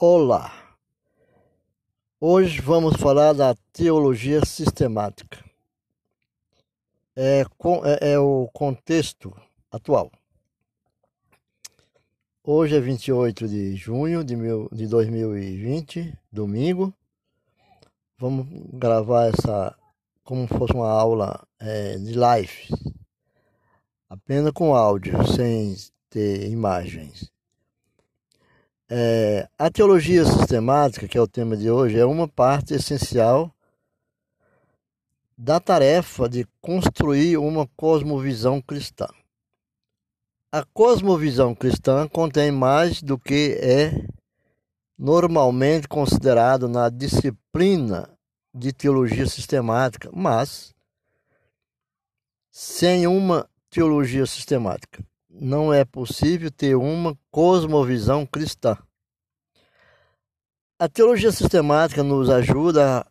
Olá! Hoje vamos falar da teologia sistemática. É, é, é, o contexto atual. Hoje é 28 de junho de, mil, de 2020, domingo. Vamos gravar essa como se fosse uma aula é, de live, apenas com áudio, sem ter imagens. É, a teologia sistemática, que é o tema de hoje, é uma parte essencial da tarefa de construir uma cosmovisão cristã. A cosmovisão cristã contém mais do que é normalmente considerado na disciplina de teologia sistemática, mas sem uma teologia sistemática não é possível ter uma cosmovisão cristã. A teologia sistemática nos ajuda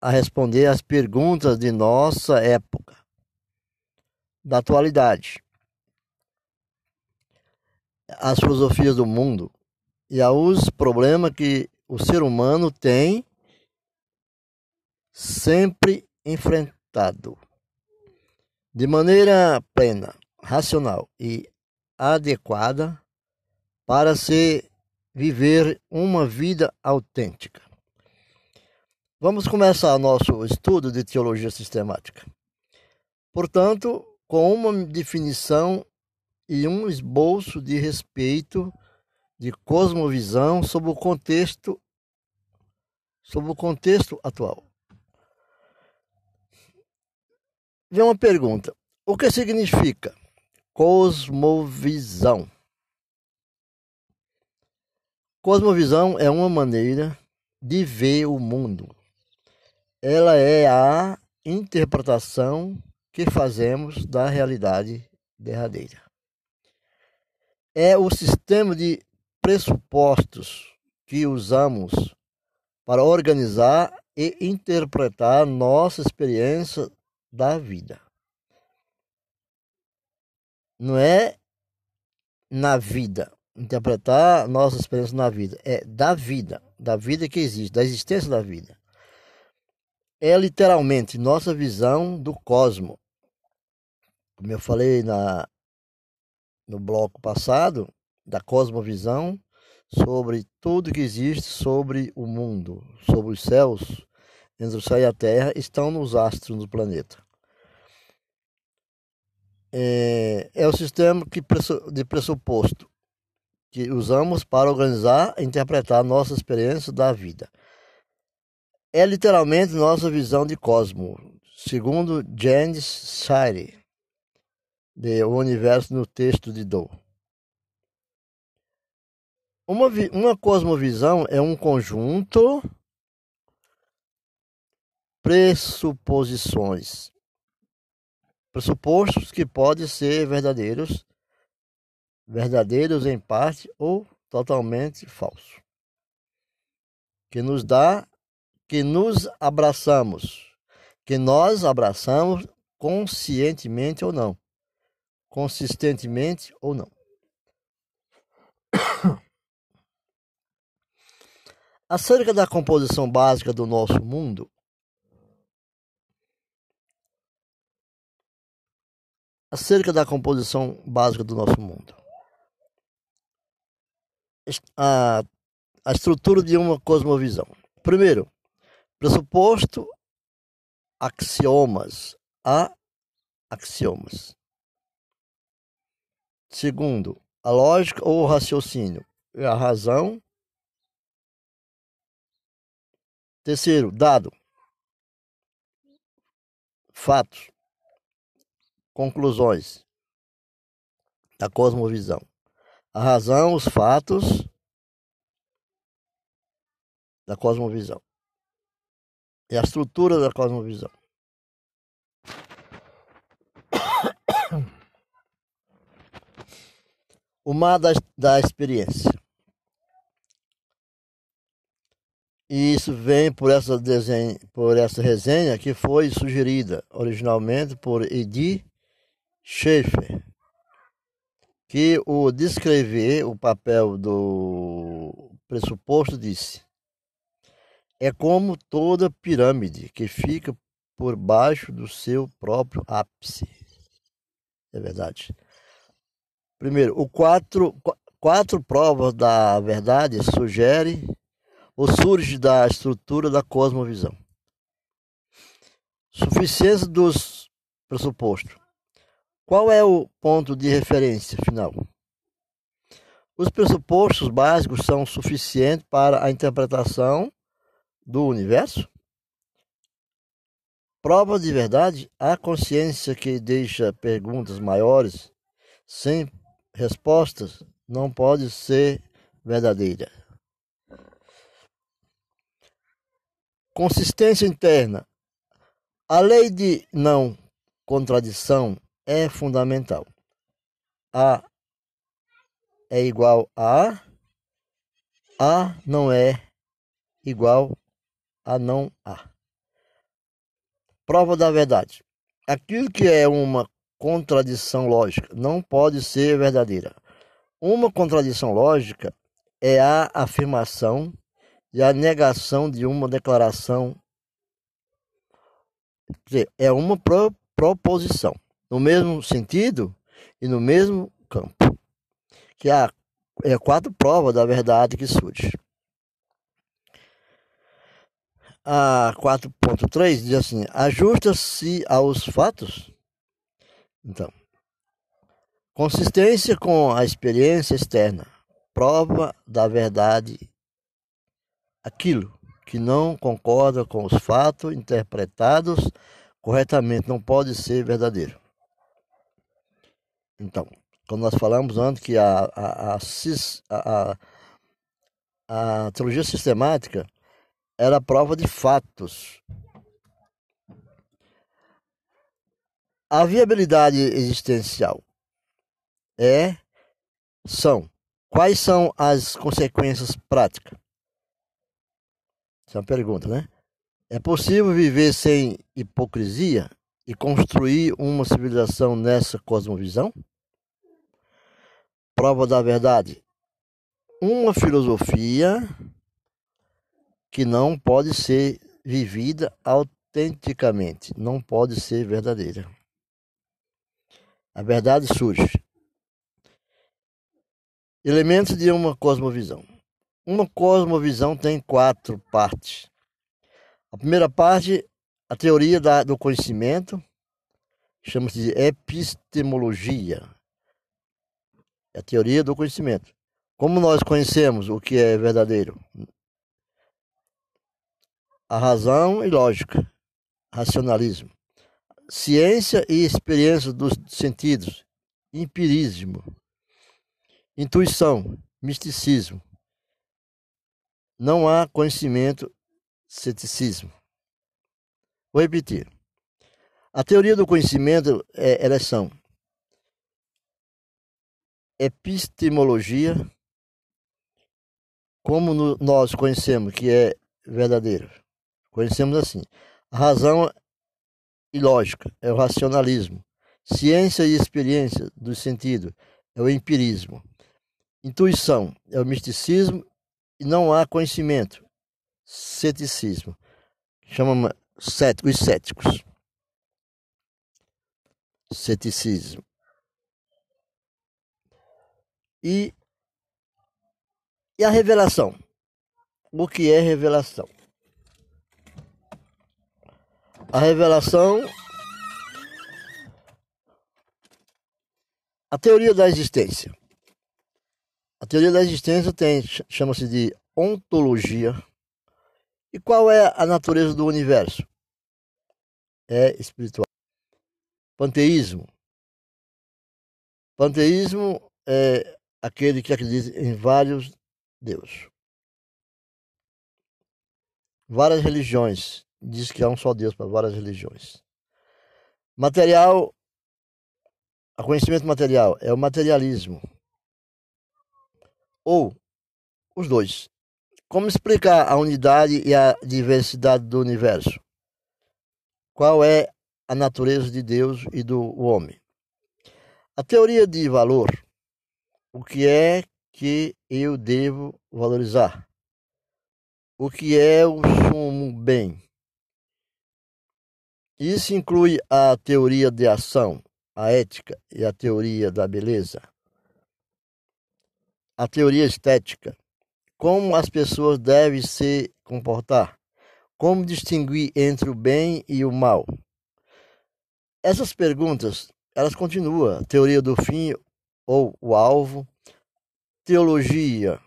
a responder às perguntas de nossa época, da atualidade, às filosofias do mundo e aos problemas que o ser humano tem sempre enfrentado de maneira plena racional e adequada para se viver uma vida autêntica. Vamos começar nosso estudo de teologia sistemática. Portanto, com uma definição e um esboço de respeito de cosmovisão sobre o contexto sobre o contexto atual. Vem uma pergunta: o que significa Cosmovisão. Cosmovisão é uma maneira de ver o mundo. Ela é a interpretação que fazemos da realidade derradeira. É o sistema de pressupostos que usamos para organizar e interpretar nossa experiência da vida não é na vida, interpretar nossa experiência na vida, é da vida, da vida que existe, da existência da vida. É literalmente nossa visão do cosmo. Como eu falei na, no bloco passado, da cosmovisão, sobre tudo que existe sobre o mundo, sobre os céus, entre o céu e a terra, estão nos astros do planeta é, é o sistema que, de pressuposto que usamos para organizar e interpretar nossa experiência da vida. É literalmente nossa visão de cosmo, segundo James Shire, de O Universo no Texto de Doe. Uma, uma cosmovisão é um conjunto pressuposições pressupostos que podem ser verdadeiros, verdadeiros em parte ou totalmente falsos. Que nos dá, que nos abraçamos, que nós abraçamos conscientemente ou não, consistentemente ou não. Acerca da composição básica do nosso mundo, acerca da composição básica do nosso mundo. A, a estrutura de uma cosmovisão. Primeiro, pressuposto, axiomas. A axiomas. Segundo, a lógica ou o raciocínio. É a razão. Terceiro, dado. Fatos conclusões da cosmovisão. A razão, os fatos da cosmovisão. E a estrutura da cosmovisão. O mar da, da experiência. E isso vem por essa, desenho, por essa resenha que foi sugerida originalmente por Edi Schaeffer, que o descrever o papel do pressuposto disse: é como toda pirâmide que fica por baixo do seu próprio ápice. É verdade. Primeiro, o quatro, quatro provas da verdade sugere ou surge da estrutura da cosmovisão. Suficiência dos pressupostos. Qual é o ponto de referência final? Os pressupostos básicos são suficientes para a interpretação do universo? Prova de verdade a consciência que deixa perguntas maiores sem respostas não pode ser verdadeira. Consistência interna. A lei de não contradição é fundamental. A é igual a A não é igual a não há. Prova da verdade. Aquilo que é uma contradição lógica não pode ser verdadeira. Uma contradição lógica é a afirmação e a negação de uma declaração. É uma pro proposição, no mesmo sentido e no mesmo campo. Que há é quatro provas da verdade que surge a 4.3 diz assim: ajusta-se aos fatos. Então, consistência com a experiência externa, prova da verdade, aquilo que não concorda com os fatos interpretados corretamente não pode ser verdadeiro. Então, quando nós falamos antes que a, a, a, a, a teologia sistemática era prova de fatos. A viabilidade existencial é são quais são as consequências práticas? Essa é uma pergunta, né? É possível viver sem hipocrisia e construir uma civilização nessa cosmovisão? Prova da verdade. Uma filosofia que não pode ser vivida autenticamente, não pode ser verdadeira. A verdade surge. Elementos de uma cosmovisão. Uma cosmovisão tem quatro partes. A primeira parte, a teoria da, do conhecimento, chama-se de epistemologia. É a teoria do conhecimento. Como nós conhecemos o que é verdadeiro? a razão e lógica, racionalismo, ciência e experiência dos sentidos, empirismo, intuição, misticismo. Não há conhecimento, ceticismo. Vou repetir. A teoria do conhecimento é, são epistemologia, como no, nós conhecemos que é verdadeiro. Conhecemos assim. A razão e lógica é o racionalismo. Ciência e experiência do sentido é o empirismo. Intuição é o misticismo e não há conhecimento. Ceticismo. Chama os céticos. Ceticismo. E, e a revelação? O que é revelação? A revelação. A teoria da existência. A teoria da existência tem chama-se de ontologia. E qual é a natureza do universo? É espiritual. Panteísmo. Panteísmo é aquele que acredita em vários deuses. Várias religiões diz que há um só Deus para várias religiões. Material, o conhecimento material é o materialismo. Ou os dois. Como explicar a unidade e a diversidade do universo? Qual é a natureza de Deus e do homem? A teoria de valor, o que é que eu devo valorizar. O que é o sumo bem? Isso inclui a teoria de ação, a ética e a teoria da beleza. A teoria estética, como as pessoas devem se comportar, como distinguir entre o bem e o mal. Essas perguntas, elas continuam. Teoria do fim ou o alvo, teologia.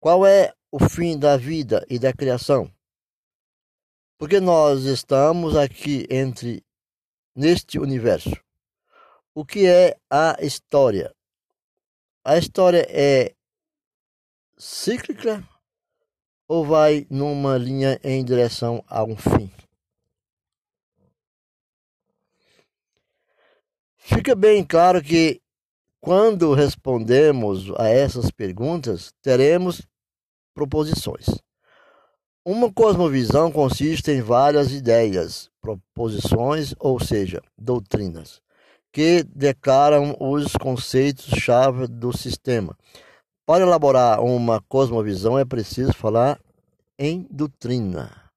Qual é o fim da vida e da criação? Porque nós estamos aqui entre neste universo. O que é a história? A história é cíclica ou vai numa linha em direção a um fim? Fica bem claro que quando respondemos a essas perguntas, teremos proposições. Uma cosmovisão consiste em várias ideias, proposições, ou seja, doutrinas, que declaram os conceitos-chave do sistema. Para elaborar uma cosmovisão é preciso falar em doutrina.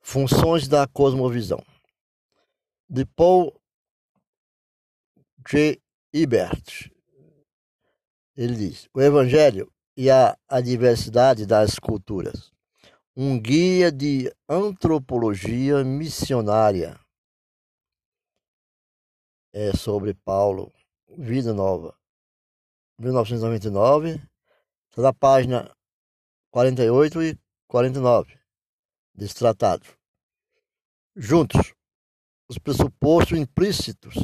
Funções da cosmovisão. De Paul G. Ibert. Ele diz: o Evangelho e a, a diversidade das culturas. Um guia de antropologia missionária. É sobre Paulo, Vida Nova, 1999, está na página 48 e 49 desse tratado. Juntos, os pressupostos implícitos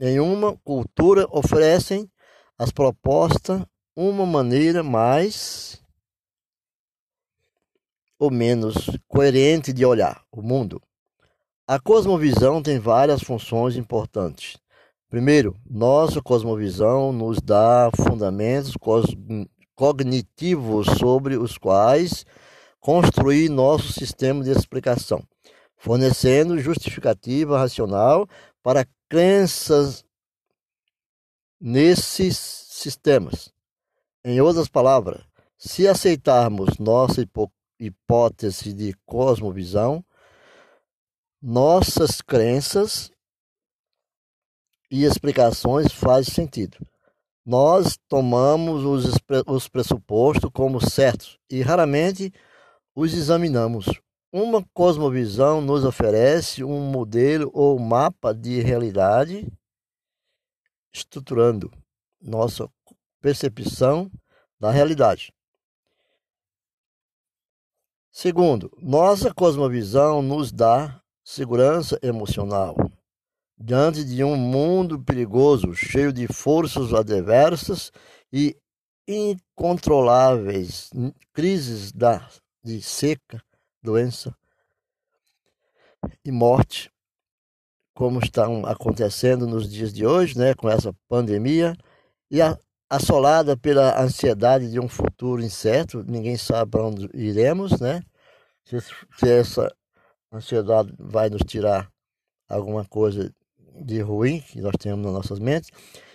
em uma cultura oferecem as propostas uma maneira mais ou menos coerente de olhar o mundo. A cosmovisão tem várias funções importantes. Primeiro, nossa cosmovisão nos dá fundamentos cognitivos sobre os quais construir nosso sistema de explicação, fornecendo justificativa racional para crenças nesses sistemas. Em outras palavras, se aceitarmos nossa hipótese de cosmovisão, nossas crenças e explicações fazem sentido. Nós tomamos os, os pressupostos como certos e raramente os examinamos. Uma cosmovisão nos oferece um modelo ou mapa de realidade estruturando nossa percepção da realidade. Segundo, nossa cosmovisão nos dá segurança emocional. Diante de um mundo perigoso, cheio de forças adversas e incontroláveis, crises da, de seca, doença e morte, como estão acontecendo nos dias de hoje, né, com essa pandemia, e a, assolada pela ansiedade de um futuro incerto, ninguém sabe para onde iremos, né? Se, se, essa ansiedade vai nos tirar alguma coisa de ruim que nós temos nas nossas mentes.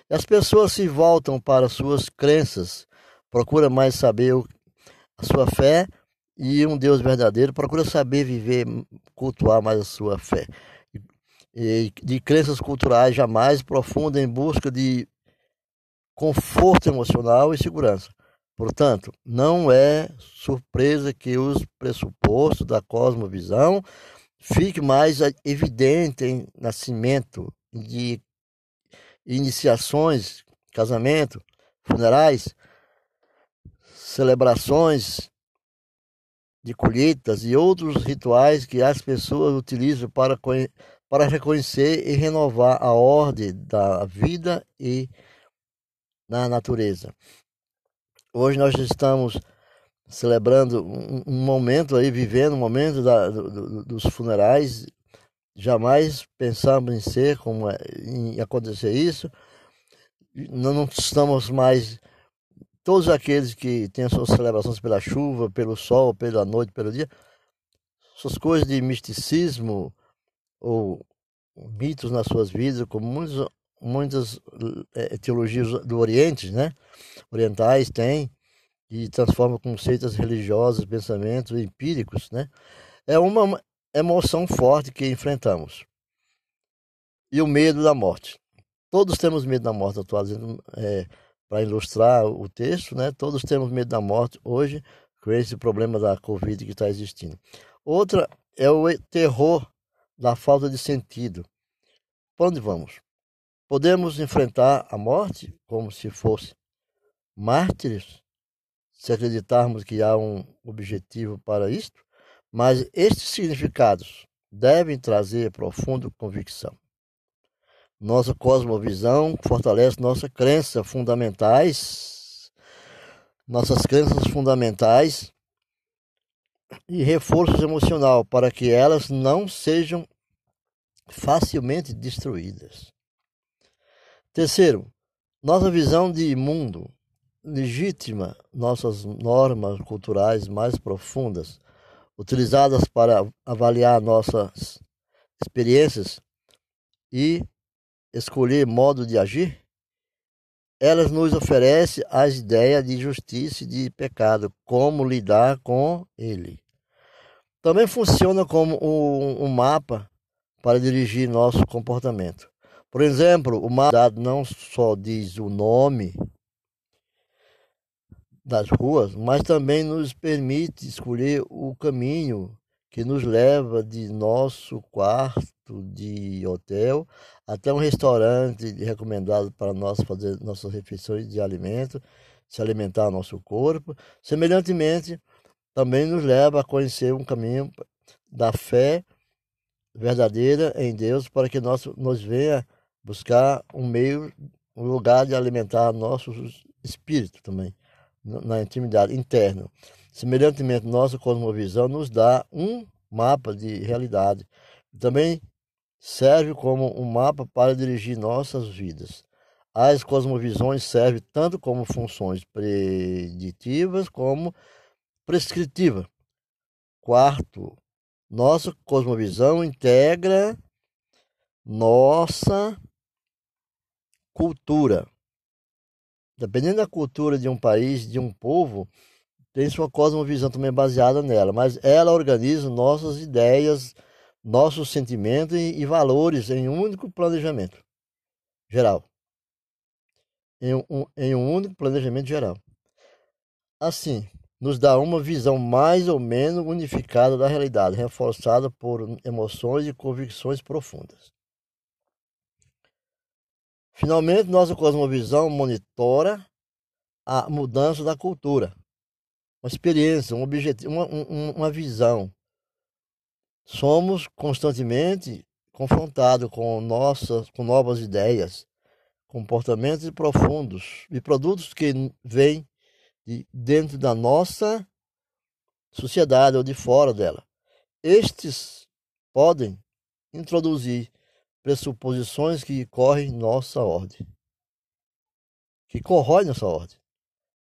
As pessoas se voltam para suas crenças, procura mais saber o, a sua fé e um Deus verdadeiro, procura saber viver, cultuar mais a sua fé. E, de crenças culturais jamais profunda em busca de conforto emocional e segurança. Portanto, não é surpresa que os pressupostos da cosmovisão fiquem mais evidentes em nascimento de iniciações, casamento, funerais, celebrações de colheitas e outros rituais que as pessoas utilizam para, para reconhecer e renovar a ordem da vida e na natureza. Hoje nós estamos celebrando um, um momento aí, vivendo um momento da, do, do, dos funerais. Jamais pensamos em ser como é, em acontecer isso. Não, não estamos mais todos aqueles que têm as suas celebrações pela chuva, pelo sol, pela noite, pelo dia, suas coisas de misticismo ou mitos nas suas vidas, como muitos muitas é, teologias do Oriente, né? Orientais têm e transforma conceitos religiosos, pensamentos empíricos, né? É uma emoção forte que enfrentamos. E o medo da morte. Todos temos medo da morte, atualizando é, para ilustrar o texto, né? Todos temos medo da morte hoje com esse problema da Covid que está existindo. Outra é o terror da falta de sentido. Para onde vamos? Podemos enfrentar a morte como se fosse mártires, se acreditarmos que há um objetivo para isto, mas estes significados devem trazer profunda convicção. Nossa cosmovisão fortalece nossas crenças fundamentais, nossas crenças fundamentais e reforço emocional para que elas não sejam facilmente destruídas. Terceiro, nossa visão de mundo legitima nossas normas culturais mais profundas, utilizadas para avaliar nossas experiências e escolher modo de agir. Elas nos oferecem as ideias de justiça e de pecado, como lidar com ele. Também funciona como um, um mapa para dirigir nosso comportamento. Por exemplo, o mapa não só diz o nome das ruas, mas também nos permite escolher o caminho que nos leva de nosso quarto de hotel até um restaurante recomendado para nós fazer nossas refeições de alimento, se alimentar nosso corpo. Semelhantemente, também nos leva a conhecer um caminho da fé verdadeira em Deus para que nós nos venha buscar um meio, um lugar de alimentar nosso espírito também, na intimidade interna. Semelhantemente, nossa cosmovisão nos dá um mapa de realidade. Também serve como um mapa para dirigir nossas vidas. As cosmovisões servem tanto como funções preditivas como prescritivas. Quarto, nossa cosmovisão integra nossa cultura. Dependendo da cultura de um país, de um povo, tem sua cosmovisão também baseada nela, mas ela organiza nossas ideias, nossos sentimentos e, valores em um único planejamento geral. Em um, em um único planejamento geral. Assim, nos dá uma visão mais ou menos unificada da realidade, reforçada por emoções e convicções profundas. Finalmente, nossa cosmovisão monitora a mudança da cultura, uma experiência, um objetivo, uma, uma visão. Somos constantemente confrontados com nossas, com novas ideias, comportamentos profundos e produtos que vêm de dentro da nossa sociedade ou de fora dela. Estes podem introduzir pressuposições que correm nossa ordem, que corroem nossa ordem,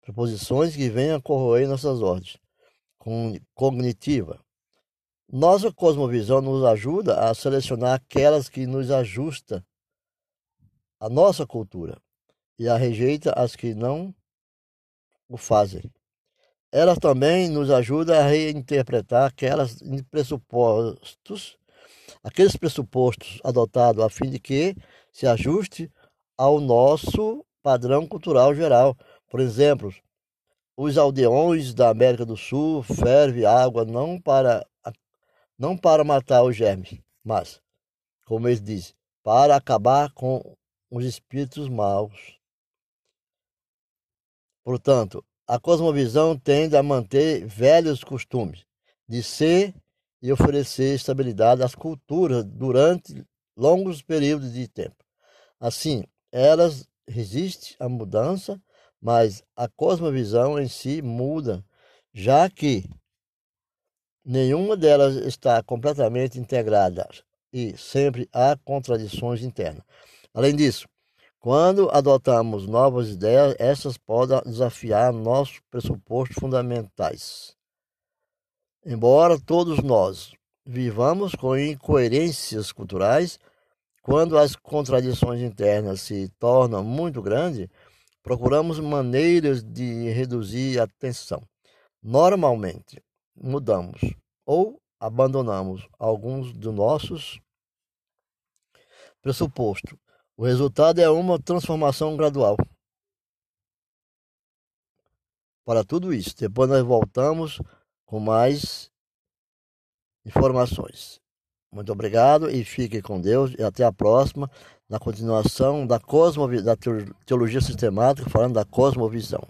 preposições que venham a corroer nossas ordens, cognitiva. Nossa cosmovisão nos ajuda a selecionar aquelas que nos ajustam à nossa cultura e a rejeita as que não o fazem. Elas também nos ajudam a reinterpretar aquelas pressupostos, aqueles pressupostos adotados a fim de que se ajuste ao nosso padrão cultural geral. Por exemplo, os aldeões da América do Sul fervem água não para não para matar os germes, mas, como ele diz, para acabar com os espíritos maus. Portanto, a cosmovisão tende a manter velhos costumes de ser e oferecer estabilidade às culturas durante longos períodos de tempo. Assim, elas resistem à mudança, mas a cosmovisão em si muda, já que nenhuma delas está completamente integrada e sempre há contradições internas. Além disso, quando adotamos novas ideias, essas podem desafiar nossos pressupostos fundamentais. Embora todos nós vivamos com incoerências culturais, Quando as contradições internas se tornam muito grandes, procuramos maneiras de reduzir a tensão. Normalmente, mudamos ou abandonamos alguns dos nossos pressupostos. O resultado é uma transformação gradual. Para tudo isso, depois nós voltamos com mais informações. Muito obrigado e fique com Deus e até a próxima, na continuação da, cosmovi da teologia sistemática, falando da cosmovisão.